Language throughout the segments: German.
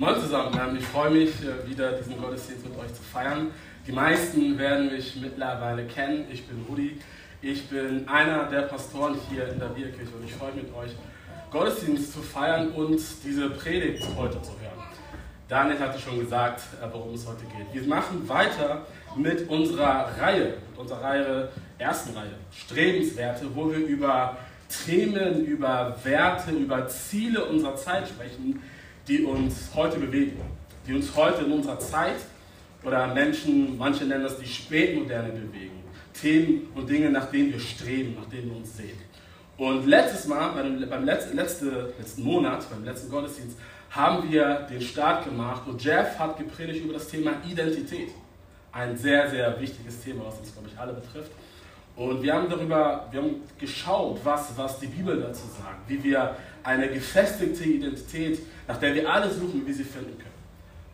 Moin zusammen, ähm, ich freue mich, äh, wieder diesen Gottesdienst mit euch zu feiern. Die meisten werden mich mittlerweile kennen. Ich bin Rudi. Ich bin einer der Pastoren hier in der Bierkirche und ich freue mich mit euch, Gottesdienst zu feiern und diese Predigt heute zu hören. Daniel hatte schon gesagt, äh, worum es heute geht. Wir machen weiter mit unserer Reihe, mit unserer Reihe, ersten Reihe, Strebenswerte, wo wir über Themen, über Werte, über Ziele unserer Zeit sprechen, die uns heute bewegen, die uns heute in unserer Zeit oder Menschen, manche nennen das die Spätmoderne bewegen. Themen und Dinge, nach denen wir streben, nach denen wir uns sehen. Und letztes Mal, beim, beim letzten, letzte, letzten Monat, beim letzten Gottesdienst, haben wir den Start gemacht und Jeff hat gepredigt über das Thema Identität. Ein sehr, sehr wichtiges Thema, was uns, glaube ich, alle betrifft. Und wir haben darüber, wir haben geschaut, was, was die Bibel dazu sagt, wie wir eine gefestigte Identität, nach der wir alle suchen, wie sie finden können.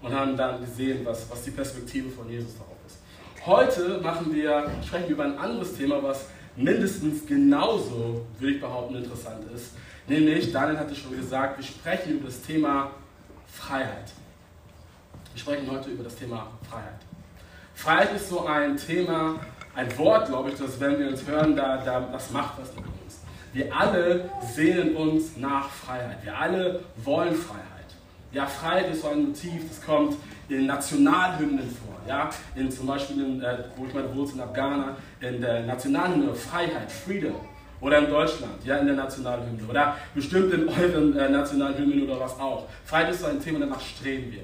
Und haben dann gesehen, was, was die Perspektive von Jesus darauf ist. Heute machen wir, sprechen wir über ein anderes Thema, was mindestens genauso, würde ich behaupten, interessant ist. Nämlich, Daniel hatte schon gesagt, wir sprechen über das Thema Freiheit. Wir sprechen heute über das Thema Freiheit. Freiheit ist so ein Thema, ein Wort, glaube ich, das, wenn wir uns hören, da, da, das macht was mit uns. Wir alle sehnen uns nach Freiheit. Wir alle wollen Freiheit. Ja, Freiheit ist so ein Motiv, das kommt in Nationalhymnen vor. Ja, in zum Beispiel, in, äh, wo ich meine Wurzeln habe, Ghana, in der Nationalhymne Freiheit, Freedom. Oder in Deutschland, ja, in der Nationalhymne. Oder bestimmt in euren äh, Nationalhymnen oder was auch. Freiheit ist so ein Thema, danach streben wir.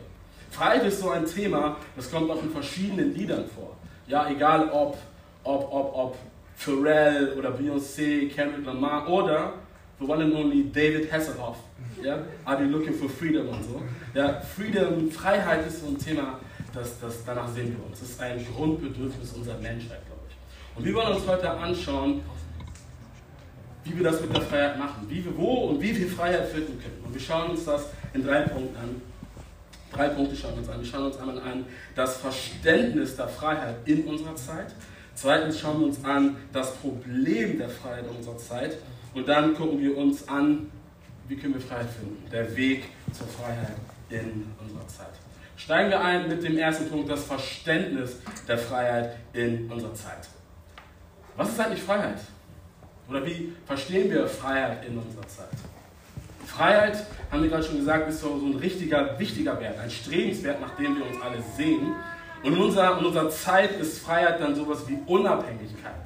Freiheit ist so ein Thema, das kommt auch in verschiedenen Liedern vor. Ja, egal ob ob, ob, ob Pharrell oder Beyoncé, Kendrick Lamar oder the one and only David Hasselhoff. Ja? Are you looking for freedom und so? Ja, Freedom, Freiheit ist so ein Thema, das, das, danach sehen wir uns. Das ist ein Grundbedürfnis unserer Menschheit, glaube ich. Und wir wollen uns heute anschauen, wie wir das mit der Freiheit machen, wie wir, wo und wie wir Freiheit finden können. Und wir schauen uns das in drei Punkten an. Drei Punkte schauen wir uns an. Wir schauen uns einmal an das Verständnis der Freiheit in unserer Zeit. Zweitens schauen wir uns an das Problem der Freiheit unserer Zeit. Und dann gucken wir uns an, wie können wir Freiheit finden. Der Weg zur Freiheit in unserer Zeit. Steigen wir ein mit dem ersten Punkt, das Verständnis der Freiheit in unserer Zeit. Was ist eigentlich Freiheit? Oder wie verstehen wir Freiheit in unserer Zeit? Freiheit, haben wir gerade schon gesagt, ist so, ein richtiger, wichtiger Wert, ein Strebenswert, nach dem wir uns alle sehen. Und in unserer, in unserer Zeit ist Freiheit dann sowas wie Unabhängigkeit,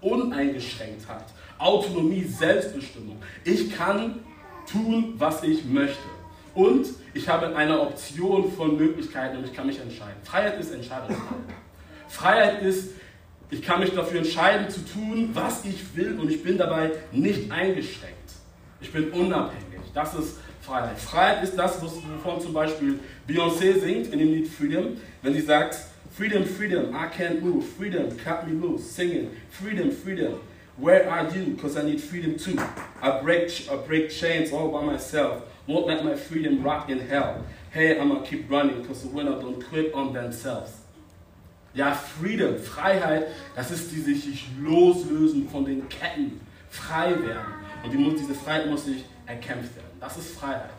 Uneingeschränktheit, Autonomie, Selbstbestimmung. Ich kann tun, was ich möchte. Und ich habe eine Option von Möglichkeiten und ich kann mich entscheiden. Freiheit ist Entscheidungsfreiheit. Freiheit ist, ich kann mich dafür entscheiden zu tun, was ich will und ich bin dabei nicht eingeschränkt. Ich bin unabhängig. Das ist Freiheit. Freiheit ist das, wovon zum Beispiel Beyoncé singt in dem Lied Freedom, wenn sie sagt, Freedom, freedom, I can't move, freedom, cut me loose, singing, freedom, freedom, where are you? Because I need freedom too. I break, I break chains all by myself, won't let my freedom rot in hell. Hey, I'm gonna keep running, because the winner don't quit on themselves. Ja, Freedom, Freiheit, das ist die sich loslösen von den Ketten, frei werden. Und die muss, diese Freiheit muss sich erkämpft werden. Das ist Freiheit.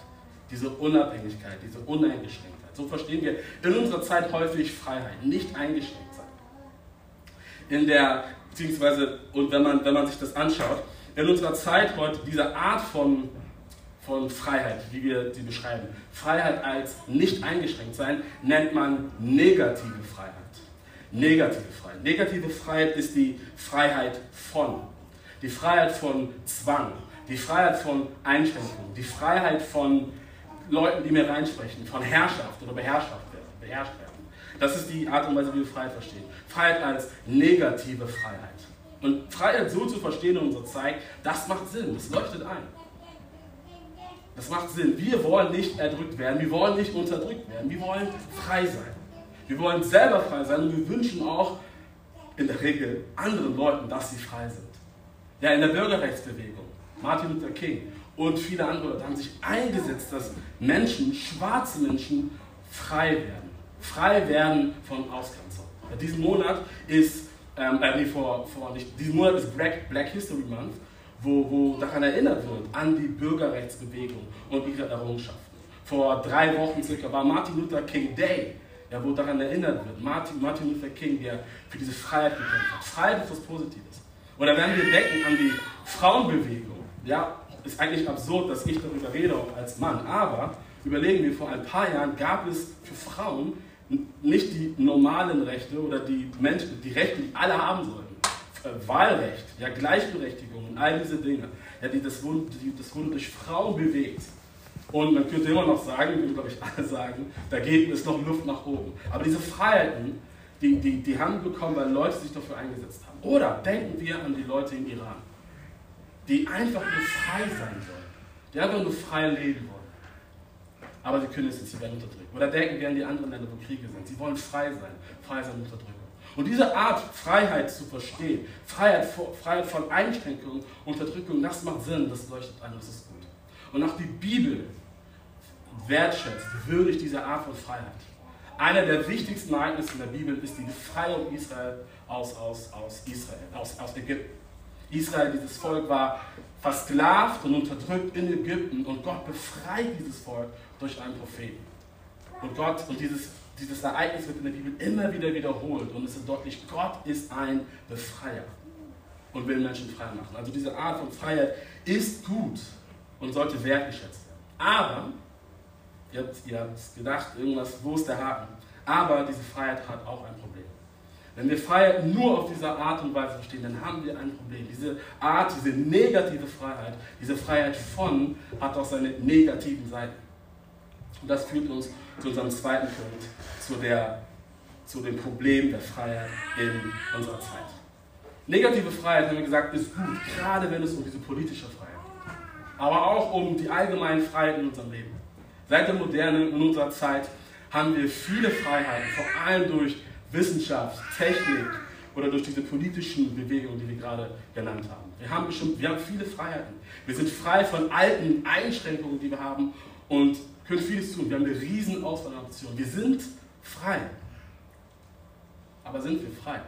Diese Unabhängigkeit, diese Uneingeschränktheit. So verstehen wir in unserer Zeit häufig Freiheit, nicht eingeschränkt sein. In der, beziehungsweise, und wenn man, wenn man sich das anschaut, in unserer Zeit heute diese Art von, von Freiheit, wie wir sie beschreiben, Freiheit als nicht eingeschränkt sein, nennt man negative Freiheit. Negative Freiheit. Negative Freiheit ist die Freiheit von. Die Freiheit von Zwang, die Freiheit von Einschränkungen, die Freiheit von Leuten, die mir reinsprechen, von Herrschaft oder Beherrschaft werden, beherrscht werden. Das ist die Art und Weise, wie wir Freiheit verstehen. Freiheit als negative Freiheit. Und Freiheit so zu verstehen in unserer Zeit, das macht Sinn, das leuchtet ein. Das macht Sinn. Wir wollen nicht erdrückt werden, wir wollen nicht unterdrückt werden, wir wollen frei sein. Wir wollen selber frei sein und wir wünschen auch in der Regel anderen Leuten, dass sie frei sind. Ja, in der Bürgerrechtsbewegung Martin Luther King und viele andere Leute haben sich eingesetzt, dass Menschen, schwarze Menschen, frei werden. Frei werden von Ausgrenzung. Diesen Monat ist, ähm, äh, nee, vor, vor nicht, diesen Monat ist Black, Black History Month, wo, wo daran erinnert wird, an die Bürgerrechtsbewegung und ihre Errungenschaften. vor drei Wochen circa war Martin Luther King Day, ja, wo daran erinnert wird, Martin, Martin Luther King, der für diese Freiheit gekämpft hat. Freiheit ist was Positives. Oder wenn wir denken an die Frauenbewegung, ja, ist eigentlich absurd, dass ich darüber rede, auch als Mann, aber überlegen wir, vor ein paar Jahren gab es für Frauen nicht die normalen Rechte oder die, Menschen, die Rechte, die alle haben sollten. Äh, Wahlrecht, ja, Gleichberechtigung und all diese Dinge. Ja, die, das, wurde, die, das wurde durch Frauen bewegt. Und man könnte immer noch sagen, würde glaube ich alle sagen, dagegen ist noch Luft nach oben. Aber diese Freiheiten, die, die, die haben bekommen, weil Leute sich dafür eingesetzt haben. Oder denken wir an die Leute im Iran, die einfach nur frei sein wollen, die einfach nur frei leben wollen. Aber sie können es nicht, sie werden unterdrückt. Oder denken wir an die anderen Länder, wo Kriege sind. Sie wollen frei sein, frei sein Unterdrückung. Und diese Art, Freiheit zu verstehen, Freiheit, Freiheit von Einschränkungen, Unterdrückung, das macht Sinn, das leuchtet ein, das ist gut. Und auch die Bibel wertschätzt, würdigt diese Art von Freiheit. Einer der wichtigsten Ereignisse in der Bibel ist die Befreiung Israel aus, aus, aus Israel, aus, aus Ägypten. Israel, dieses Volk war versklavt und unterdrückt in Ägypten und Gott befreit dieses Volk durch einen Propheten. Und Gott, und dieses, dieses Ereignis wird in der Bibel immer wieder wiederholt und es ist deutlich, Gott ist ein Befreier und will Menschen frei machen. Also diese Art von Freiheit ist gut und sollte wertgeschätzt werden. Aber Ihr habt, habt gedacht, irgendwas, wo ist der Haken? Aber diese Freiheit hat auch ein Problem. Wenn wir Freiheit nur auf diese Art und Weise verstehen, dann haben wir ein Problem. Diese Art, diese negative Freiheit, diese Freiheit von, hat auch seine negativen Seiten. Und das führt uns zu unserem zweiten Punkt, zu, der, zu dem Problem der Freiheit in unserer Zeit. Negative Freiheit, haben wir gesagt, ist gut, gerade wenn es um diese politische Freiheit geht. Aber auch um die allgemeinen Freiheiten in unserem Leben. Seit der Moderne in unserer Zeit haben wir viele Freiheiten, vor allem durch Wissenschaft, Technik oder durch diese politischen Bewegungen, die wir gerade genannt haben. Wir haben, bestimmt, wir haben viele Freiheiten. Wir sind frei von alten Einschränkungen, die wir haben und können vieles tun. Wir haben eine riesen Optionen. Wir sind frei. Aber sind wir frei?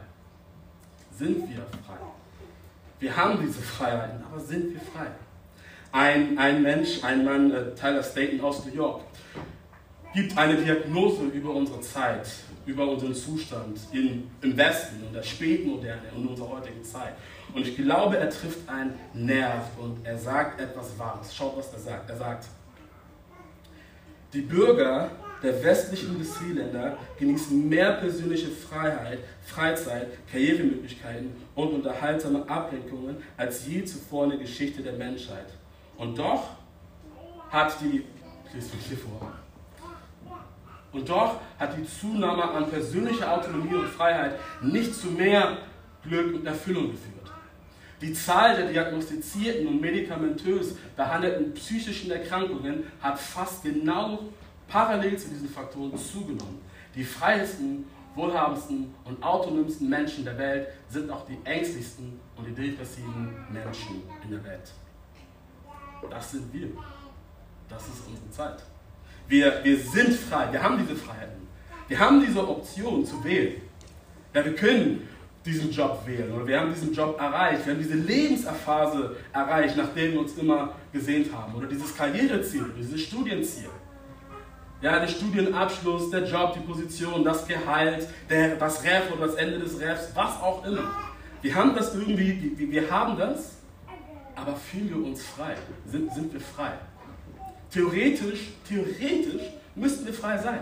Sind wir frei? Wir haben diese Freiheiten, aber sind wir frei? ein, ein Mensch, ein Mann, äh, Tyler Staten aus New York, gibt eine Diagnose über unsere Zeit, über unseren Zustand in, im Westen, in der Spätmoderne, in unserer heutigen Zeit. Und ich glaube, er trifft einen Nerv und er sagt etwas Wahres. Schaut, was er sagt. Er sagt, die Bürger der westlichen Industrieländer genießen mehr persönliche Freiheit, Freizeit, Karrieremöglichkeiten und unterhaltsame Ablenkungen als je zuvor in der Geschichte der Menschheit. Und doch hat die, hier vor, und doch hat die Zunahme an persönlicher Autonomie und Freiheit nicht zu mehr Glück und Erfüllung geführt. Die Zahl der diagnostizierten und medikamentös behandelten psychischen Erkrankungen hat fast genau parallel zu diesen Faktoren zugenommen. Die freiesten, wohlhabendsten und autonomsten Menschen der Welt sind auch die ängstlichsten und die depressiven Menschen in der Welt. Das sind wir. Das ist unsere Zeit. Wir, wir sind frei, wir haben diese Freiheiten. Wir haben diese Option zu wählen. Ja, wir können diesen Job wählen oder wir haben diesen Job erreicht, wir haben diese Lebensphase erreicht, nach der wir uns immer gesehnt haben oder dieses Karriereziel, dieses Studienziel. Ja, der Studienabschluss, der Job, die Position, das Gehalt, der, das Ref oder das Ende des Refs, was auch immer. Wir haben das irgendwie, wir, haben das aber fühlen wir uns frei? Sind, sind wir frei? Theoretisch, theoretisch müssten wir frei sein.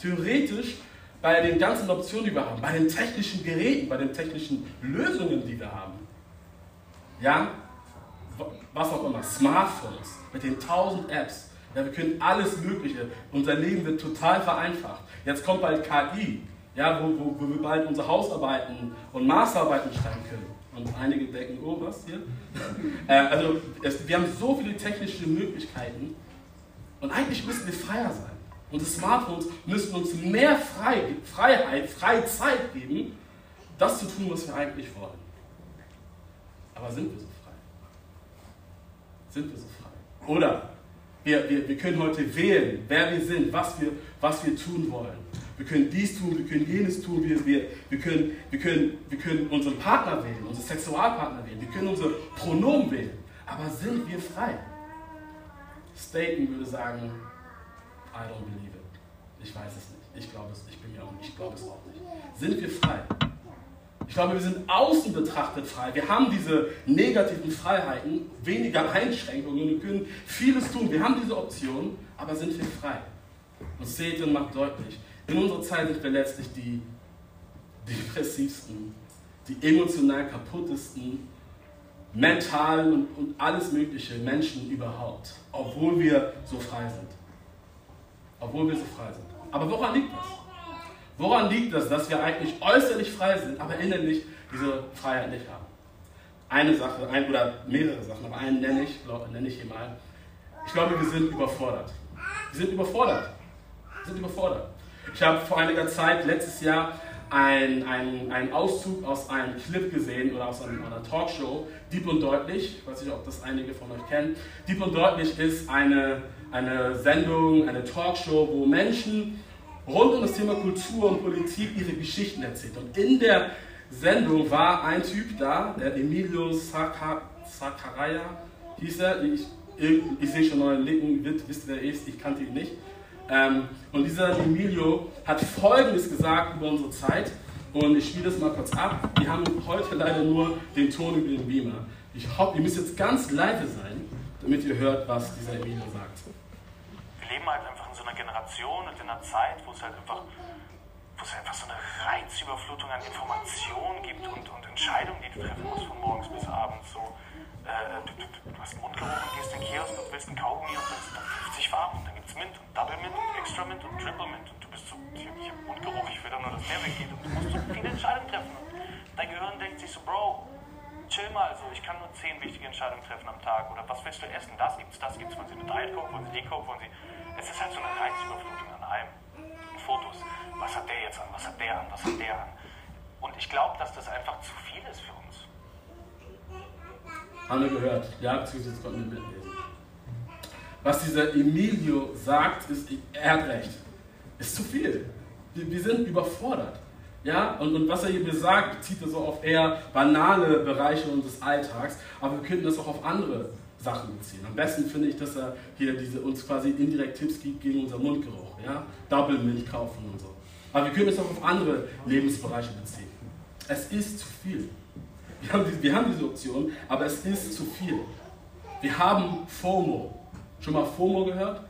Theoretisch bei den ganzen Optionen, die wir haben, bei den technischen Geräten, bei den technischen Lösungen, die wir haben. Ja, was auch immer, Smartphones mit den tausend Apps. Ja, wir können alles Mögliche. Unser Leben wird total vereinfacht. Jetzt kommt bald KI, ja, wo, wo, wo wir bald unsere Hausarbeiten und Masterarbeiten schreiben können. Und einige denken, oh, was hier? äh, also, es, wir haben so viele technische Möglichkeiten und eigentlich müssten wir freier sein. Unsere Smartphones müssten uns mehr Frei, Freiheit, freie Zeit geben, das zu tun, was wir eigentlich wollen. Aber sind wir so frei? Sind wir so frei? Oder wir, wir, wir können heute wählen, wer wir sind, was wir, was wir tun wollen. Wir können dies tun, wir können jenes tun, wir, wir, wir, können, wir, können, wir können unseren Partner wählen, unseren Sexualpartner wählen, wir können unsere Pronomen wählen. Aber sind wir frei? Staten würde sagen, I don't believe it. Ich weiß es nicht. Ich glaube es, ich bin mir auch nicht, ich glaube es auch nicht. Sind wir frei? Ich glaube, wir sind außen betrachtet frei. Wir haben diese negativen Freiheiten, weniger Einschränkungen, wir können vieles tun. Wir haben diese Option, aber sind wir frei? Und Satan macht deutlich, in unserer Zeit sind wir letztlich die depressivsten, die emotional kaputtesten, mental und, und alles mögliche Menschen überhaupt, obwohl wir so frei sind. Obwohl wir so frei sind. Aber woran liegt das? Woran liegt das, dass wir eigentlich äußerlich frei sind, aber innerlich diese Freiheit nicht haben? Eine Sache, ein, oder mehrere Sachen, aber einen nenne ich, glaub, nenne ich hier mal. Ich glaube, wir sind überfordert. Wir sind überfordert. Wir sind überfordert. Ich habe vor einiger Zeit, letztes Jahr, einen ein Auszug aus einem Clip gesehen oder aus einer, einer Talkshow, Deep und Deutlich. Ich weiß nicht, ob das einige von euch kennen. Deep und Deutlich ist eine, eine Sendung, eine Talkshow, wo Menschen rund um das Thema Kultur und Politik ihre Geschichten erzählt. Und in der Sendung war ein Typ da, der Emilio Sakaraya hieß er. Ich, ich sehe schon neue Licken, wisst ihr, wer er ist, ich kannte ihn nicht. Ähm, und dieser Emilio hat Folgendes gesagt über unsere Zeit. Und ich spiele das mal kurz ab. Wir haben heute leider nur den Ton über den Beamer. Ich hoffe, ihr müsst jetzt ganz leise sein, damit ihr hört, was dieser Emilio sagt. Wir leben halt einfach in so einer Generation und in einer Zeit, wo es halt einfach, wo es einfach so eine Reizüberflutung an Informationen gibt und, und Entscheidungen, die du treffen musst von morgens bis abends. So, äh, du, du, du, hast Mundgeruch und gehst in den Kiosk und willst einen Kaugummi und dann 50 Farben und dann gibt es Mint und Double Mint und Extra Mint und Triple Mint und du bist so, ich habe Mundgeruch, ich will doch nur, dass der weggeht und du musst so viele Entscheidungen treffen. Und dein Gehirn denkt sich so, Bro, chill mal, also ich kann nur 10 wichtige Entscheidungen treffen am Tag oder was willst du essen, das gibt's, das gibt's, wollen sie eine Diet Coke, wollen sie die Coke, wollen sie, es ist halt so eine Reizüberflutung an allem. Fotos, was hat der jetzt an, was hat der an, was hat der an. Und ich glaube, dass das einfach zu viel ist für uns. Haben wir gehört. Ja, beziehungsweise konnten wir mitlesen. Was dieser Emilio sagt, ist, er hat recht. Ist zu viel. Wir, wir sind überfordert. Ja, und, und was er hier besagt, bezieht er so auf eher banale Bereiche unseres Alltags, aber wir könnten das auch auf andere Sachen beziehen. Am besten finde ich, dass er hier diese, uns quasi indirekt Tipps gibt gegen unser Mundgeruch. Ja? Double Milch kaufen und so. Aber wir können es auch auf andere Lebensbereiche beziehen. Es ist zu viel. Wir haben, wir haben diese Option, aber es ist zu viel. Wir haben FOMO. Schon mal FOMO gehört?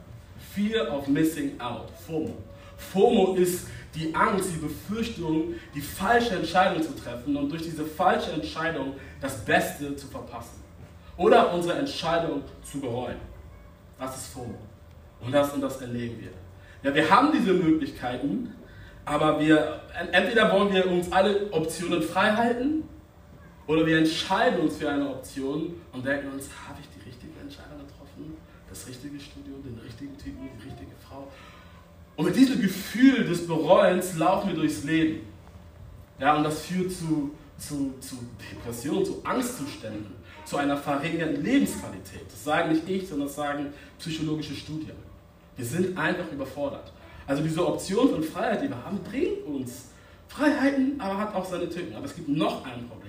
Fear of Missing Out. FOMO. FOMO ist die Angst, die Befürchtung, die falsche Entscheidung zu treffen und durch diese falsche Entscheidung das Beste zu verpassen. Oder unsere Entscheidung zu bereuen. Das ist FOMO. Und das, und das erleben wir. Ja, wir haben diese Möglichkeiten, aber wir, entweder wollen wir uns alle Optionen frei halten oder wir entscheiden uns für eine Option und denken uns, habe ich Das richtige Studium, den richtigen Typen, die richtige Frau? Und mit diesem Gefühl des Bereuens laufen wir durchs Leben. Ja, und das führt zu, zu, zu Depressionen, zu Angstzuständen, zu einer verringerten Lebensqualität. Das sagen nicht ich, sondern das sagen psychologische Studien. Wir sind einfach überfordert. Also diese Option von Freiheit, die wir haben, bringt uns Freiheiten, aber hat auch seine Tücken. Aber es gibt noch ein Problem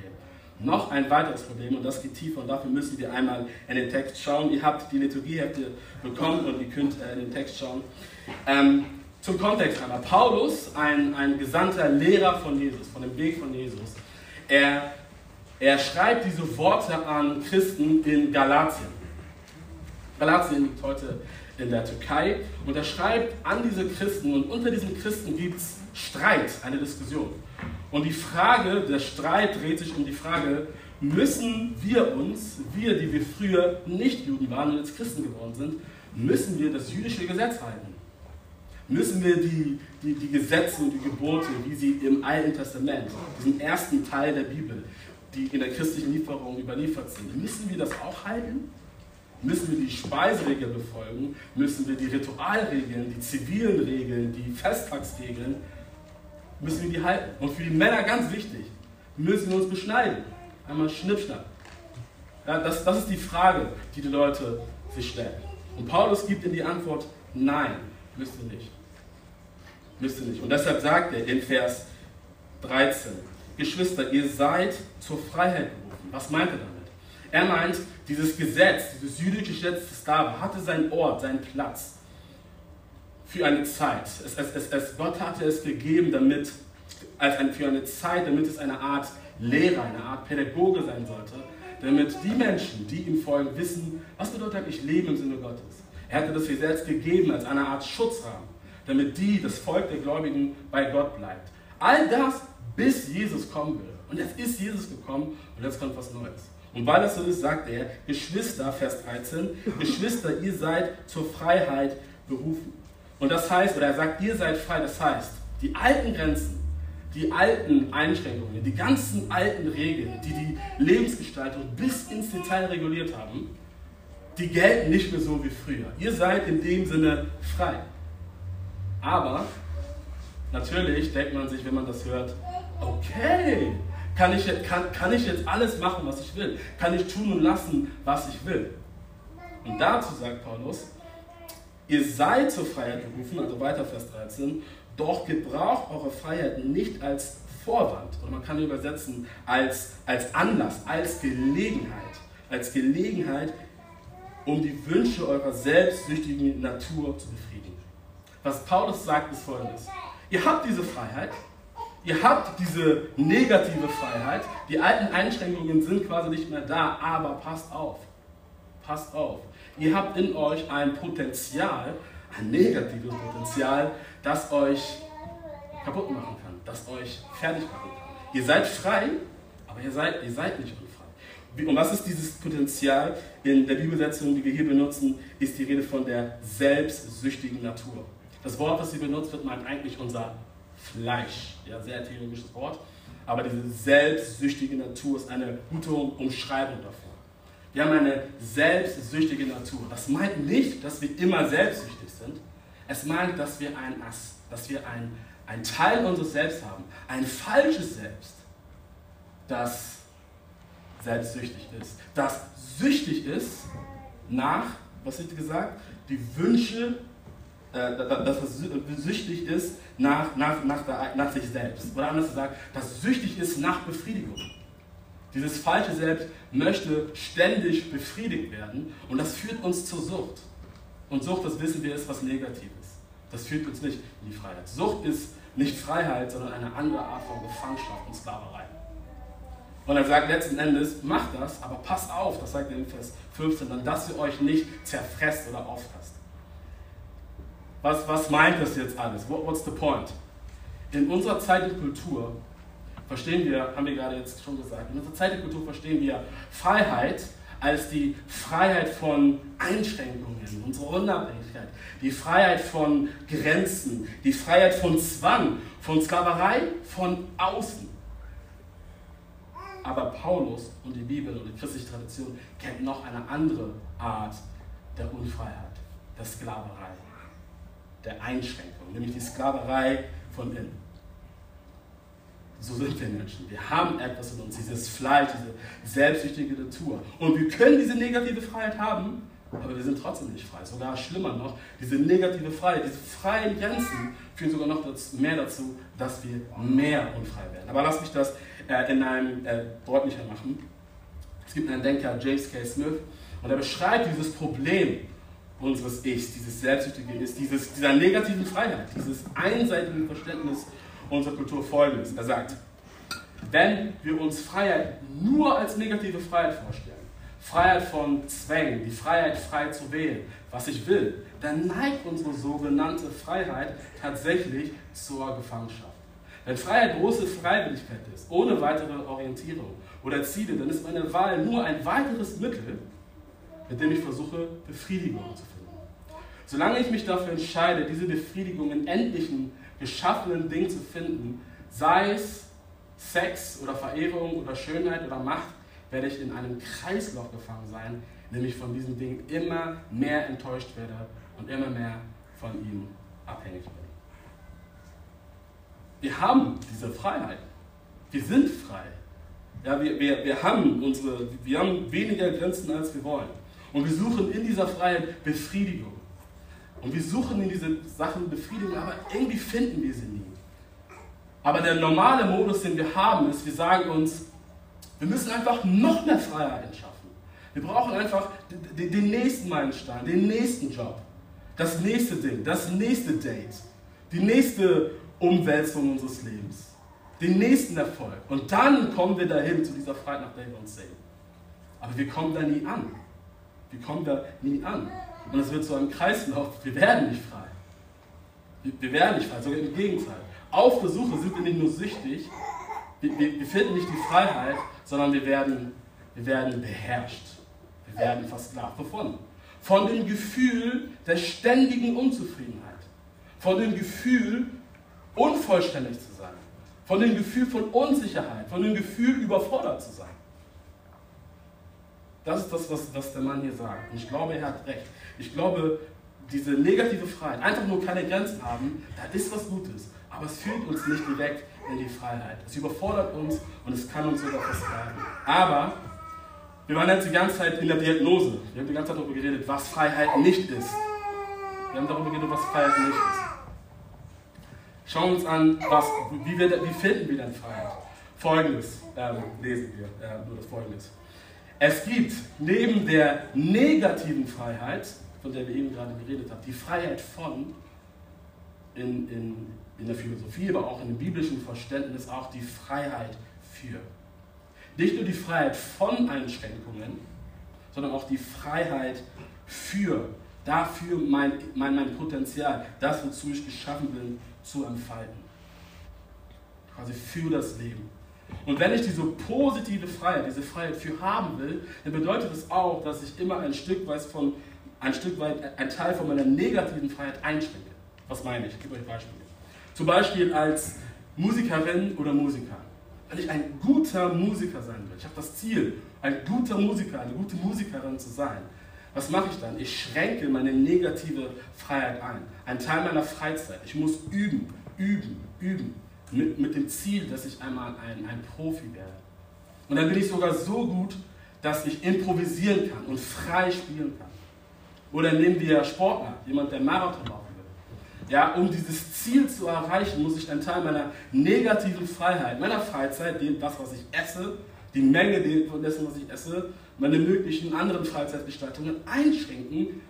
noch ein weiteres Problem und das geht tiefer und dafür müssen wir einmal in den Text schauen. Ihr habt die Liturgiehefte bekommen und ihr könnt äh, in den Text schauen. Ähm, zum Kontext einmal. Paulus, ein, ein gesandter Lehrer von Jesus, von dem Weg von Jesus, er, er schreibt diese Worte an Christen in Galatien. Galatien liegt heute in der Türkei und er schreibt an diese Christen und unter diesen Christen gibt es Streit, eine Diskussion. Und die Frage, der Streit dreht sich um die Frage, müssen wir uns, wir, die wir früher nicht Juden waren und jetzt Christen geworden sind, müssen wir das jüdische Gesetz halten? Müssen wir die, die, die Gesetze und die Gebote, wie sie im Alten Testament, diesem ersten Teil der Bibel, die in der christlichen Lieferung überliefert sind, müssen wir das auch halten? Müssen wir die Speiseregeln befolgen? Müssen wir die Ritualregeln, die zivilen Regeln, die Festtagsregeln müssen wir die halten. Und für die Männer ganz wichtig, müssen wir uns beschneiden. Einmal Schnippschnapp. Ja, das, das ist die Frage, die die Leute sich stellen. Und Paulus gibt ihnen die Antwort, nein, müsst ihr nicht. Müsst ihr nicht. Und deshalb sagt er in Vers 13, Geschwister, ihr seid zur Freiheit berufen. Was meint er damit? Er meint, dieses Gesetz, dieses jüdische Gesetz, da war, hatte seinen Ort, seinen Platz. Für eine Zeit. Es, es, es, Gott hatte es gegeben, damit, als ein, für eine Zeit, damit es eine Art Lehrer, eine Art Pädagoge sein sollte, damit die Menschen, die ihm folgen, wissen, was bedeutet eigentlich Leben im Sinne Gottes. Er hatte das selbst gegeben als eine Art Schutzrahmen, damit die, das Volk der Gläubigen, bei Gott bleibt. All das, bis Jesus kommen will. Und jetzt ist Jesus gekommen und jetzt kommt was Neues. Und weil das so ist, sagt er, Geschwister, Vers 13, Geschwister, ihr seid zur Freiheit berufen. Und das heißt, oder er sagt, ihr seid frei, das heißt, die alten Grenzen, die alten Einschränkungen, die ganzen alten Regeln, die die Lebensgestaltung bis ins Detail reguliert haben, die gelten nicht mehr so wie früher. Ihr seid in dem Sinne frei. Aber natürlich denkt man sich, wenn man das hört, okay, kann ich, kann, kann ich jetzt alles machen, was ich will? Kann ich tun und lassen, was ich will? Und dazu sagt Paulus, ihr seid zur Freiheit berufen, also weiter Vers 13, doch gebraucht eure Freiheit nicht als Vorwand, oder man kann übersetzen als, als Anlass, als Gelegenheit, als Gelegenheit, um die Wünsche eurer selbstsüchtigen Natur zu befriedigen. Was Paulus sagt, ist folgendes. Ihr habt diese Freiheit, ihr habt diese negative Freiheit, die alten Einschränkungen sind quasi nicht mehr da, aber passt auf, passt auf. Ihr habt in euch ein Potenzial, ein negatives Potenzial, das euch kaputt machen kann, das euch fertig machen kann. Ihr seid frei, aber ihr seid, ihr seid nicht unfrei. Und was ist dieses Potenzial? In der Bibelsetzung, die wir hier benutzen, ist die Rede von der selbstsüchtigen Natur. Das Wort, das sie benutzt wird, meint eigentlich unser Fleisch. Ja, sehr theologisches Wort. Aber diese selbstsüchtige Natur ist eine gute Umschreibung davon. Wir haben eine selbstsüchtige Natur. Das meint nicht, dass wir immer selbstsüchtig sind, es meint, dass wir ein, dass wir ein, ein Teil unseres Selbst haben, ein falsches Selbst, das selbstsüchtig ist, das süchtig ist nach, was wird gesagt, die Wünsche, äh, dass es süchtig ist nach, nach, nach, der, nach sich selbst. Oder anders gesagt, das süchtig ist nach Befriedigung. Dieses falsche Selbst möchte ständig befriedigt werden und das führt uns zur Sucht. Und Sucht, das wissen wir, ist was Negatives. Das führt uns nicht in die Freiheit. Sucht ist nicht Freiheit, sondern eine andere Art von Gefangenschaft und Sklaverei. Und er sagt letzten Endes, macht das, aber passt auf, das sagt er in Vers 15, dann, dass ihr euch nicht zerfresst oder auffasst. Was, was meint das jetzt alles? What, what's the point? In unserer Zeit und Kultur verstehen wir, haben wir gerade jetzt schon gesagt, in unserer Zeit und Kultur verstehen wir Freiheit als die Freiheit von Einschränkungen, unsere Unabhängigkeit, die Freiheit von Grenzen, die Freiheit von Zwang, von Sklaverei von außen. Aber Paulus und die Bibel und die christliche Tradition kennt noch eine andere Art der Unfreiheit, der Sklaverei, der Einschränkung, nämlich die Sklaverei von innen. So sind wir Menschen. Wir haben etwas in uns, dieses Fleisch, diese selbstsüchtige Natur. Und wir können diese negative Freiheit haben, aber wir sind trotzdem nicht frei. Sogar schlimmer noch, diese negative Freiheit, diese freien Grenzen führen sogar noch mehr dazu, dass wir mehr unfrei werden. Aber lass mich das äh, in einem äh, deutlicher machen. Es gibt einen Denker, James K. Smith, und er beschreibt dieses Problem unseres Ichs, dieses selbstsüchtige Ichs, dieses, dieser negativen Freiheit, dieses einseitige Verständnis unserer Kultur folgendes. Er sagt, wenn wir uns Freiheit nur als negative Freiheit vorstellen, Freiheit von Zwängen, die Freiheit frei zu wählen, was ich will, dann neigt unsere sogenannte Freiheit tatsächlich zur Gefangenschaft. Wenn Freiheit große Freiwilligkeit ist, ohne weitere Orientierung oder Ziele, dann ist meine Wahl nur ein weiteres Mittel, mit dem ich versuche, Befriedigung zu finden. Solange ich mich dafür entscheide, diese Befriedigung in endlichen geschaffenen Ding zu finden, sei es Sex oder Verehrung oder Schönheit oder Macht, werde ich in einem Kreislauf gefangen sein, nämlich von diesen Dingen immer mehr enttäuscht werde und immer mehr von ihnen abhängig bin. Wir haben diese Freiheit. Wir sind frei. Ja, wir, wir, wir, haben unsere, wir haben weniger Grenzen, als wir wollen. Und wir suchen in dieser Freiheit Befriedigung. Und wir suchen in diese Sachen Befriedigung, aber irgendwie finden wir sie nie. Aber der normale Modus, den wir haben, ist, wir sagen uns, wir müssen einfach noch mehr Freiheit schaffen. Wir brauchen einfach den nächsten Meilenstein, den nächsten Job. das nächste Ding, das nächste Date, die nächste Umwälzung unseres Lebens, den nächsten Erfolg. Und dann kommen wir dahin zu dieser Freiheit, nach der wir uns sehen. Aber wir kommen da nie an. Wir kommen da nie an. Und es wird so ein Kreislauf. Wir werden nicht frei. Wir, wir werden nicht frei, sogar im Gegenteil. Auf der Suche sind wir nicht nur süchtig, wir, wir, wir finden nicht die Freiheit, sondern wir werden, wir werden beherrscht. Wir werden versklavt. Wovon? Von dem Gefühl der ständigen Unzufriedenheit. Von dem Gefühl, unvollständig zu sein. Von dem Gefühl von Unsicherheit. Von dem Gefühl, überfordert zu sein. Das ist das, was, was der Mann hier sagt. Und ich glaube, er hat recht. Ich glaube, diese negative Freiheit, einfach nur keine Grenzen haben, da ist was Gutes. Aber es führt uns nicht direkt in die Freiheit. Es überfordert uns und es kann uns sogar versklaven. Aber wir waren jetzt die ganze Zeit in der Diagnose. Wir haben die ganze Zeit darüber geredet, was Freiheit nicht ist. Wir haben darüber geredet, was Freiheit nicht ist. Schauen wir uns an, was, wie, wir, wie finden wir denn Freiheit? Folgendes ähm, lesen wir, äh, nur das Folgendes. Es gibt neben der negativen Freiheit, von der wir eben gerade geredet haben, die Freiheit von, in, in, in der Philosophie, aber auch in dem biblischen Verständnis, auch die Freiheit für. Nicht nur die Freiheit von Einschränkungen, sondern auch die Freiheit für, dafür mein, mein, mein Potenzial, das, wozu ich geschaffen bin, zu entfalten. Quasi für das Leben. Und wenn ich diese positive Freiheit, diese Freiheit für haben will, dann bedeutet es das auch, dass ich immer ein Stück weit von, ein Stück weit, ein Teil von meiner negativen Freiheit einschränke. Was meine ich? Ich gebe euch Beispiele. Zum Beispiel als Musikerin oder Musiker. Wenn ich ein guter Musiker sein will, ich habe das Ziel, ein guter Musiker, eine gute Musikerin zu sein, was mache ich dann? Ich schränke meine negative Freiheit ein. Ein Teil meiner Freizeit. Ich muss üben, üben, üben mit, mit dem Ziel, dass ich einmal ein, ein Profi werde. Und dann bin ich sogar so gut, dass ich improvisieren kann und frei spielen kann. Oder nehmen wir Sportler, jemand, der Marathon laufen will. Ja, um dieses Ziel zu erreichen, muss ich einen Teil meiner negativen Freiheit, meiner Freizeit, das, was ich esse, die Menge dessen, was ich esse, meine möglichen anderen Freizeitgestaltungen einschränken,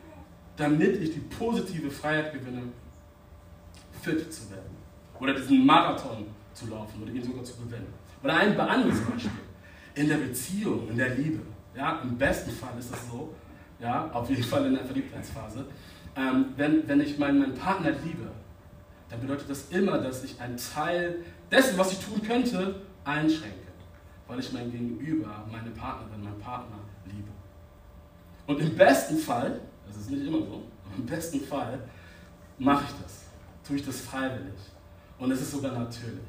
damit ich die positive Freiheit gewinne, fit zu werden oder diesen Marathon zu laufen oder ihn sogar zu gewinnen. Oder ein anderes Beispiel. In der Beziehung, in der Liebe. Ja, Im besten Fall ist es so, ja, auf jeden Fall in der Verliebtheitsphase. Ähm, wenn, wenn ich meinen, meinen Partner liebe, dann bedeutet das immer, dass ich einen Teil dessen, was ich tun könnte, einschränke. Weil ich mein Gegenüber, meine Partnerin, meinen Partner liebe. Und im besten Fall, das ist nicht immer so, aber im besten Fall mache ich das. Tue ich das freiwillig. Und es ist sogar natürlich.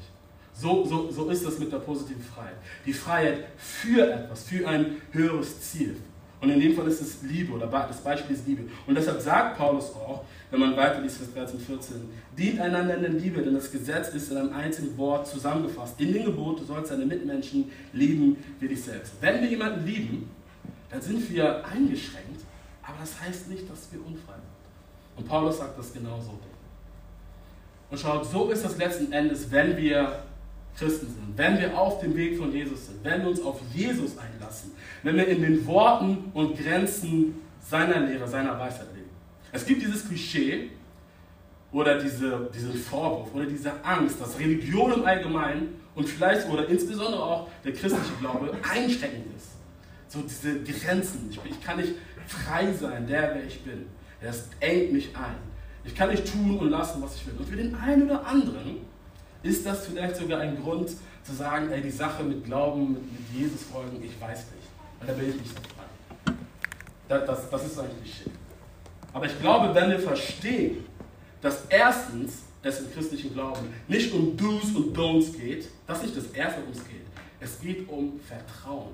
So, so, so ist das mit der positiven Freiheit. Die Freiheit für etwas, für ein höheres Ziel. Und in dem Fall ist es Liebe oder das Beispiel ist Liebe. Und deshalb sagt Paulus auch, wenn man weiter liest, Vers 13, 14, dient einander in der Liebe, denn das Gesetz ist in einem einzigen Wort zusammengefasst. In den Gebot, du sollst deine Mitmenschen lieben wie dich selbst. Wenn wir jemanden lieben, dann sind wir eingeschränkt, aber das heißt nicht, dass wir unfrei sind. Und Paulus sagt das genauso. Und schaut, so ist das letzten Endes, wenn wir Christen sind, wenn wir auf dem Weg von Jesus sind, wenn wir uns auf Jesus einlassen, wenn wir in den Worten und Grenzen seiner Lehre, seiner Weisheit leben. Es gibt dieses Klischee oder diese, diesen Vorwurf oder diese Angst, dass Religion im Allgemeinen und vielleicht oder insbesondere auch der christliche Glaube einschränkend ist. So diese Grenzen. Ich, ich kann nicht frei sein, der wer ich bin. Das engt mich ein. Ich kann nicht tun und lassen, was ich will. Und für den einen oder anderen ist das vielleicht sogar ein Grund zu sagen, ey, die Sache mit Glauben, mit, Jesus folgen, ich weiß nicht. Weil da bin ich nicht so frei. Das, das, das ist eigentlich Shit. Aber ich glaube, wenn wir verstehen, dass erstens es im christlichen Glauben nicht um Do's und Don'ts geht, das ist nicht das Erste, es geht. Es geht um Vertrauen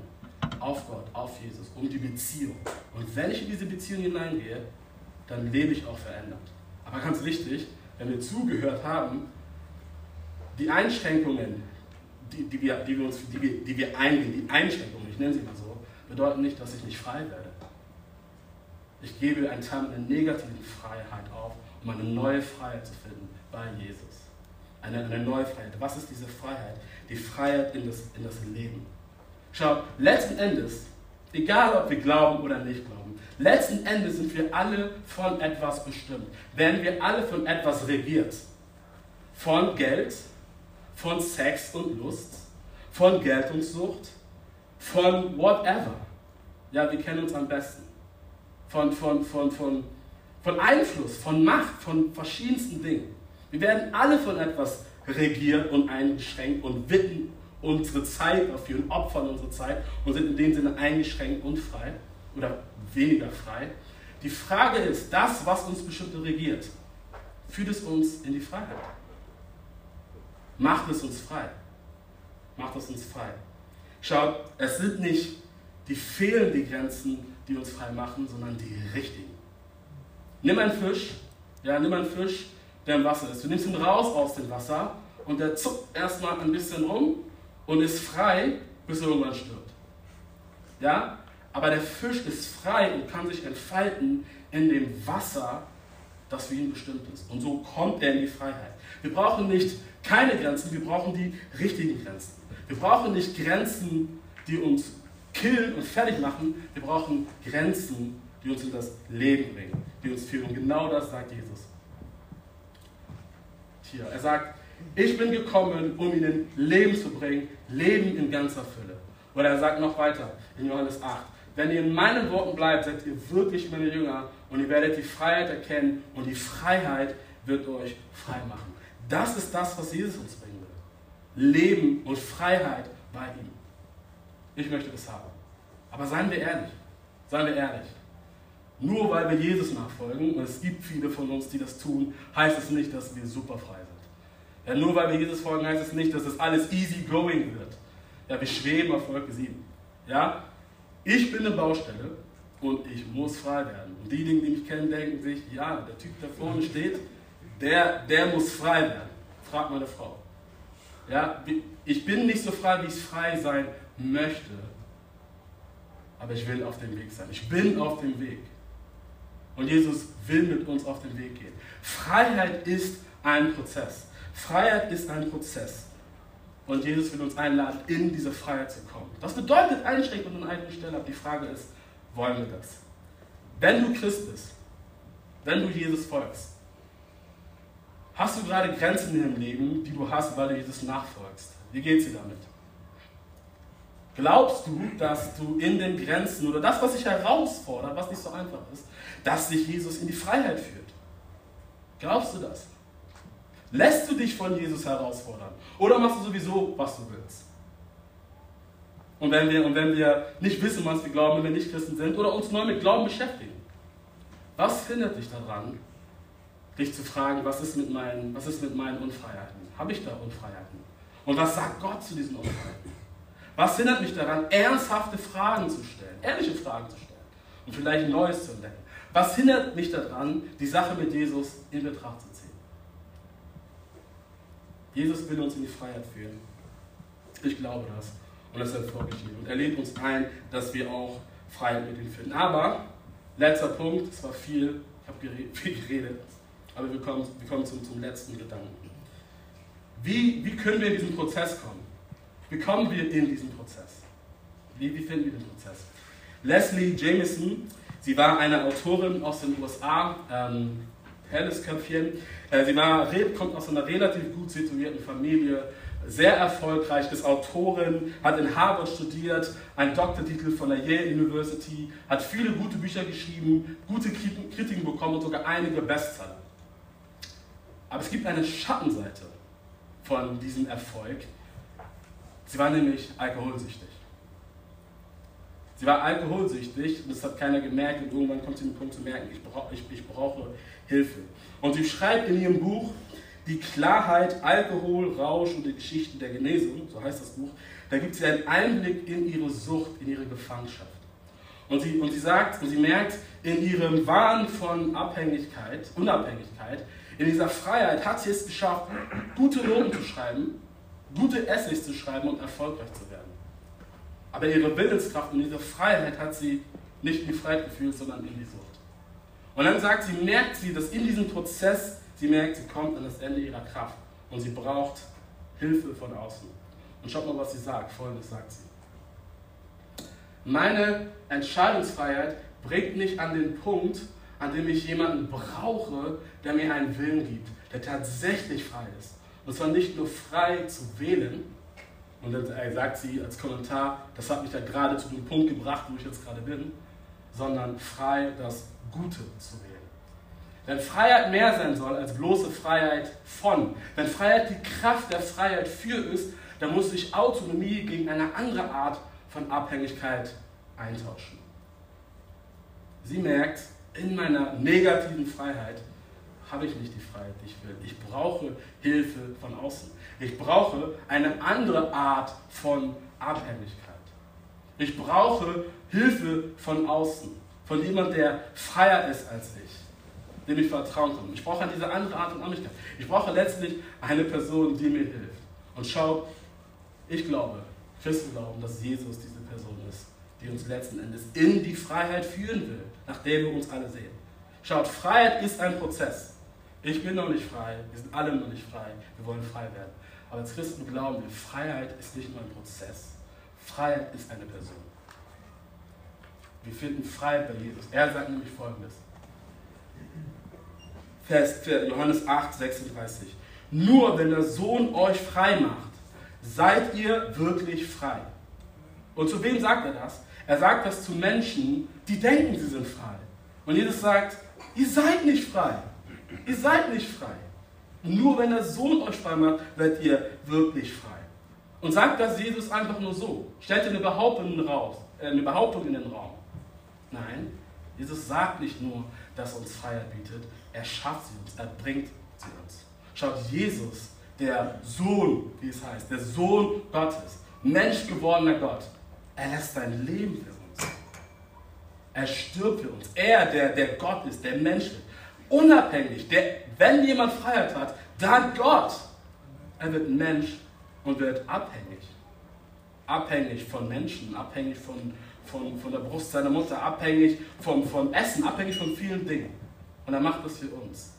auf Gott, auf Jesus, um die Beziehung. Und wenn ich in diese Beziehung hineingehe, dann lebe ich auch verändert. Aber ganz wichtig, wenn wir zugehört haben, die Einschränkungen, die, die, wir, die, wir, uns, die, wir, die wir eingehen, die Einschränkungen, ich nenne sie mal so, bedeuten nicht, dass ich nicht frei werde. Ich gebe einen Teil einer negativen Freiheit auf, um eine neue Freiheit zu finden bei Jesus. Eine, eine neue Freiheit. Was ist diese Freiheit? Die Freiheit in das, in das Leben. Schau, letzten Endes Egal, ob wir glauben oder nicht glauben. Letzten Endes sind wir alle von etwas bestimmt. Werden wir alle von etwas regiert. Von Geld, von Sex und Lust, von Geltungssucht, von whatever. Ja, wir kennen uns am besten. Von, von, von, von, von Einfluss, von Macht, von verschiedensten Dingen. Wir werden alle von etwas regiert und eingeschränkt und widmen unsere Zeit dafür und opfern unsere Zeit und sind in dem Sinne eingeschränkt und frei oder weniger frei. Die Frage ist, das, was uns bestimmte regiert, führt es uns in die Freiheit? Macht es uns frei? Macht es uns frei? Schaut, es sind nicht die fehlenden Grenzen, die uns frei machen, sondern die richtigen. Nimm einen Fisch, ja, nimm einen Fisch, der im Wasser ist. Du nimmst ihn raus aus dem Wasser und der zuckt erstmal ein bisschen rum und ist frei, bis er irgendwann stirbt. Ja? Aber der Fisch ist frei und kann sich entfalten in dem Wasser, das für ihn bestimmt ist. Und so kommt er in die Freiheit. Wir brauchen nicht keine Grenzen, wir brauchen die richtigen Grenzen. Wir brauchen nicht Grenzen, die uns killen und fertig machen. Wir brauchen Grenzen, die uns in das Leben bringen, die uns führen. Genau das sagt Jesus. Hier, er sagt, ich bin gekommen, um ihnen Leben zu bringen, Leben in ganzer Fülle. Oder er sagt noch weiter in Johannes 8, wenn ihr in meinen Worten bleibt, seid ihr wirklich meine Jünger und ihr werdet die Freiheit erkennen und die Freiheit wird euch frei machen. Das ist das, was Jesus uns bringen will. Leben und Freiheit bei ihm. Ich möchte das haben. Aber seien wir ehrlich. Seien wir ehrlich. Nur weil wir Jesus nachfolgen, und es gibt viele von uns, die das tun, heißt es nicht, dass wir super frei sind. Ja, nur weil wir Jesus folgen, heißt es nicht, dass es alles easy going wird. Ja, wir schweben auf Wolke 7. Ja? Ich bin eine Baustelle und ich muss frei werden. Und diejenigen, die mich kennen, denken sich, ja, der Typ, der vorne steht, der, der muss frei werden. Fragt meine Frau. Ja, ich bin nicht so frei, wie ich frei sein möchte, aber ich will auf dem Weg sein. Ich bin auf dem Weg. Und Jesus will mit uns auf den Weg gehen. Freiheit ist ein Prozess. Freiheit ist ein Prozess. Und Jesus will uns einladen, in diese Freiheit zu kommen. Das bedeutet Einschränkungen an einer Stelle, aber die Frage ist, wollen wir das? Wenn du Christ bist, wenn du Jesus folgst, hast du gerade Grenzen in deinem Leben, die du hast, weil du Jesus nachfolgst? Wie geht es dir damit? Glaubst du, dass du in den Grenzen oder das, was dich herausfordert, was nicht so einfach ist, dass dich Jesus in die Freiheit führt? Glaubst du das? Lässt du dich von Jesus herausfordern? Oder machst du sowieso, was du willst? Und wenn wir, und wenn wir nicht wissen, was wir glauben, wenn wir nicht Christen sind oder uns neu mit Glauben beschäftigen, was hindert dich daran, dich zu fragen, was ist mit meinen, was ist mit meinen Unfreiheiten? Habe ich da Unfreiheiten? Und was sagt Gott zu diesen Unfreiheiten? Was hindert mich daran, ernsthafte Fragen zu stellen, ehrliche Fragen zu stellen und vielleicht Neues zu entdecken? Was hindert mich daran, die Sache mit Jesus in Betracht zu ziehen? Jesus will uns in die Freiheit führen. Ich glaube das. Und das hat vorgeschrieben. Und er lädt uns ein, dass wir auch Freiheit mit ihm finden. Aber, letzter Punkt, es war viel, ich habe viel geredet, aber wir kommen, wir kommen zum, zum letzten Gedanken. Wie, wie können wir in diesen Prozess kommen? Wie kommen wir in diesen Prozess? Wie, wie finden wir den Prozess? Leslie Jameson, sie war eine Autorin aus den USA, ähm, helles Köpfchen. Äh, sie war, kommt aus einer relativ gut situierten Familie, sehr erfolgreich, ist Autorin, hat in Harvard studiert, einen Doktortitel von der Yale University, hat viele gute Bücher geschrieben, gute Kritiken bekommen und sogar einige Bestseller. Aber es gibt eine Schattenseite von diesem Erfolg. Sie war nämlich alkoholsüchtig. Sie war alkoholsüchtig und das hat keiner gemerkt und irgendwann kommt sie den Punkt zu merken, ich, brauch, ich, ich brauche Hilfe. Und sie schreibt in ihrem Buch Die Klarheit, Alkohol, Rausch und die Geschichten der Genesung, so heißt das Buch, da gibt sie einen Einblick in ihre Sucht, in ihre Gefangenschaft. Und sie, und sie sagt, und sie merkt, in ihrem Wahn von Abhängigkeit, Unabhängigkeit, in dieser Freiheit hat sie es geschafft, gute Noten zu schreiben, gute Essays zu schreiben und erfolgreich zu werden. Aber ihre Willenskraft und diese Freiheit hat sie nicht in die Freiheit gefühlt, sondern in die Sucht. Und dann sagt sie, merkt sie, dass in diesem Prozess, sie merkt, sie kommt an das Ende ihrer Kraft und sie braucht Hilfe von außen. Und schaut mal, was sie sagt. Folgendes sagt sie. Meine Entscheidungsfreiheit bringt mich an den Punkt, an dem ich jemanden brauche, der mir einen Willen gibt, der tatsächlich frei ist. Und zwar nicht nur frei zu wählen, und dann sagt sie als Kommentar, das hat mich da gerade zu dem Punkt gebracht, wo ich jetzt gerade bin, sondern frei das Gute zu wählen. Wenn Freiheit mehr sein soll als bloße Freiheit von, wenn Freiheit die Kraft der Freiheit für ist, dann muss sich Autonomie gegen eine andere Art von Abhängigkeit eintauschen. Sie merkt, in meiner negativen Freiheit habe ich nicht die Freiheit, die ich will. Ich brauche Hilfe von außen. Ich brauche eine andere Art von Abhängigkeit. Ich brauche Hilfe von außen, von jemand, der freier ist als ich, dem ich vertrauen kann. Ich brauche diese andere Art von Abhängigkeit. Ich brauche letztlich eine Person, die mir hilft. Und schau, ich glaube, Christen glauben, dass Jesus diese Person ist, die uns letzten Endes in die Freiheit führen will, nachdem wir uns alle sehen. Schaut, Freiheit ist ein Prozess. Ich bin noch nicht frei, wir sind alle noch nicht frei, wir wollen frei werden. Aber als Christen glauben wir, Freiheit ist nicht nur ein Prozess, Freiheit ist eine Person. Wir finden Freiheit bei Jesus. Er sagt nämlich folgendes. Vers Johannes 8, 36. Nur wenn der Sohn euch frei macht, seid ihr wirklich frei. Und zu wem sagt er das? Er sagt das zu Menschen, die denken, sie sind frei. Und Jesus sagt, ihr seid nicht frei. Ihr seid nicht frei. Nur wenn der Sohn euch frei macht, werdet ihr wirklich frei. Und sagt das Jesus einfach nur so. Stellt eine Behauptung, raus, äh, eine Behauptung in den Raum. Nein, Jesus sagt nicht nur, dass er uns Freiheit bietet, er schafft sie uns, er bringt sie uns. Schaut, Jesus, der Sohn, wie es heißt, der Sohn Gottes, Mensch gewordener Gott, er lässt sein Leben für uns. Er stirbt für uns. Er, der, der Gott ist, der Mensch ist, unabhängig, der, wenn jemand Freiheit hat, dann Gott. Er wird Mensch und wird abhängig. Abhängig von Menschen, abhängig von, von, von der Brust seiner Mutter, abhängig vom, vom Essen, abhängig von vielen Dingen. Und er macht das für uns.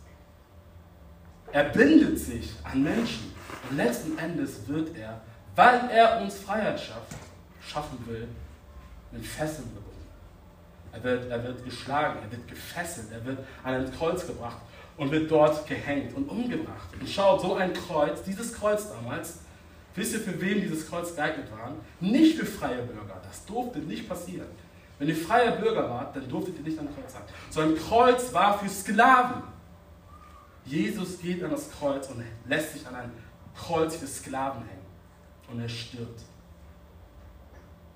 Er bindet sich an Menschen und letzten Endes wird er, weil er uns Freiheit schafft, schaffen will, mit Fesseln gebunden. Er wird, er wird geschlagen, er wird gefesselt, er wird an ein Kreuz gebracht und wird dort gehängt und umgebracht. Und schaut, so ein Kreuz, dieses Kreuz damals, wisst ihr, für wen dieses Kreuz geeignet war? Nicht für freie Bürger. Das durfte nicht passieren. Wenn ihr freier Bürger wart, dann durftet ihr nicht an ein Kreuz sein. So ein Kreuz war für Sklaven. Jesus geht an das Kreuz und lässt sich an ein Kreuz für Sklaven hängen. Und er stirbt.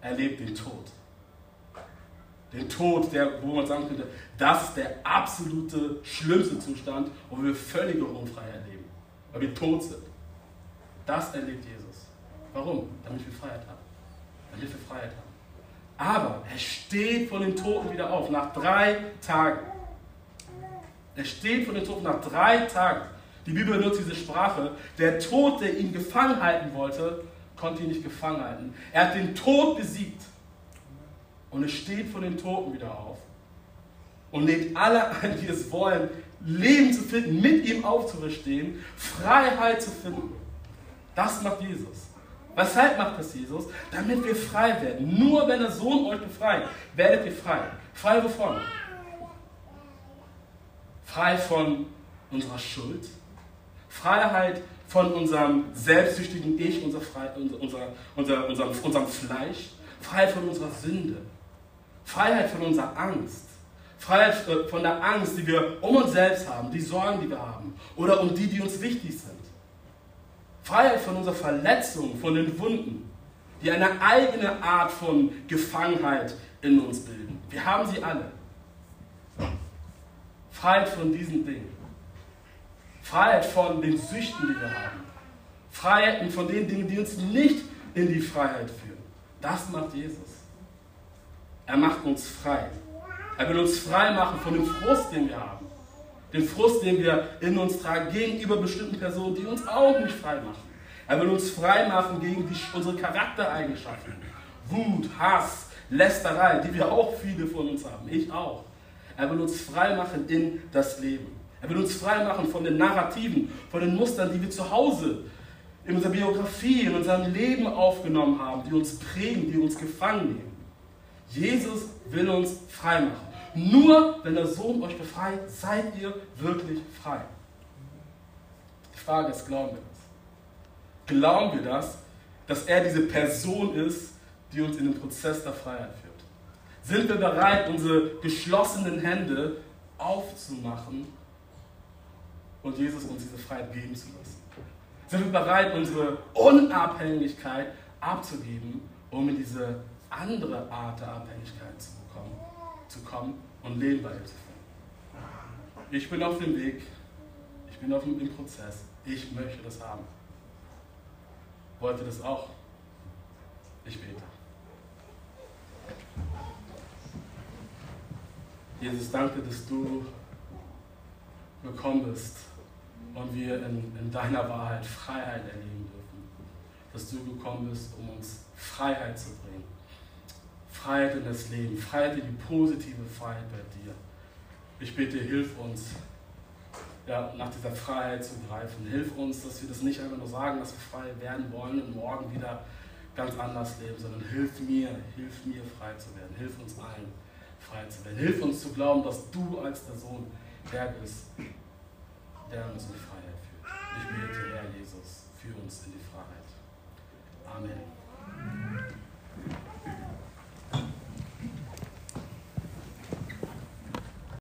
Er lebt den Tod. Den Tod, der, wo man sagen könnte, das ist der absolute schlimmste Zustand, wo wir völlige Unfreiheit leben, weil wir tot sind. Das erlebt Jesus. Warum? Damit wir Freiheit haben. Damit wir Freiheit haben. Aber er steht von den Toten wieder auf, nach drei Tagen. Er steht von den Toten nach drei Tagen. Die Bibel benutzt diese Sprache. Der Tod, der ihn gefangen halten wollte, konnte ihn nicht gefangen halten. Er hat den Tod besiegt. Und es steht von den Toten wieder auf. Und lädt alle ein, die es wollen, Leben zu finden, mit ihm aufzustehen, Freiheit zu finden. Das macht Jesus. Weshalb macht das Jesus? Damit wir frei werden. Nur wenn der Sohn euch befreit, werdet ihr frei. Frei wovon? Frei von unserer Schuld. Freiheit von unserem selbstsüchtigen Ich, unser, unser, unser, unser, unserem Fleisch. Freiheit von unserer Sünde. Freiheit von unserer Angst. Freiheit äh, von der Angst, die wir um uns selbst haben, die Sorgen, die wir haben oder um die, die uns wichtig sind. Freiheit von unserer Verletzung, von den Wunden, die eine eigene Art von Gefangenheit in uns bilden. Wir haben sie alle. Freiheit von diesen Dingen. Freiheit von den Süchten, die wir haben. Freiheit von den Dingen, die uns nicht in die Freiheit führen. Das macht Jesus. Er macht uns frei. Er will uns frei machen von dem Frust, den wir haben. Den Frust, den wir in uns tragen gegenüber bestimmten Personen, die uns auch nicht frei machen. Er will uns frei machen gegen die, unsere Charaktereigenschaften. Wut, Hass, Lästerei, die wir auch viele von uns haben. Ich auch. Er will uns frei machen in das Leben. Er will uns frei machen von den Narrativen, von den Mustern, die wir zu Hause in unserer Biografie, in unserem Leben aufgenommen haben, die uns prägen, die uns gefangen nehmen. Jesus will uns frei machen. Nur wenn der Sohn euch befreit, seid ihr wirklich frei. Die Frage ist, glauben wir? Glauben wir das, dass er diese Person ist, die uns in den Prozess der Freiheit führt? Sind wir bereit, unsere geschlossenen Hände aufzumachen und Jesus uns diese Freiheit geben zu lassen? Sind wir bereit, unsere Unabhängigkeit abzugeben, um in diese andere Art der Abhängigkeit zu, bekommen, zu kommen und Leben bei ihm zu führen? Ich bin auf dem Weg, ich bin auf dem, Prozess, ich möchte das haben. Wollt ihr das auch? Ich bete. Jesus, danke, dass du gekommen bist und wir in, in deiner Wahrheit Freiheit erleben dürfen. Dass du gekommen bist, um uns Freiheit zu bringen. Freiheit in das Leben, Freiheit in die positive Freiheit bei dir. Ich bitte, hilf uns, ja, nach dieser Freiheit zu greifen. Hilf uns, dass wir das nicht einfach nur sagen, dass wir frei werden wollen und morgen wieder ganz anders leben, sondern hilf mir, hilf mir frei zu werden. Hilf uns allen frei zu werden. Hilf uns zu glauben, dass du als der Sohn der bist, der uns in Freiheit führt. Ich bete, Herr Jesus, führ uns in die Freiheit. Amen.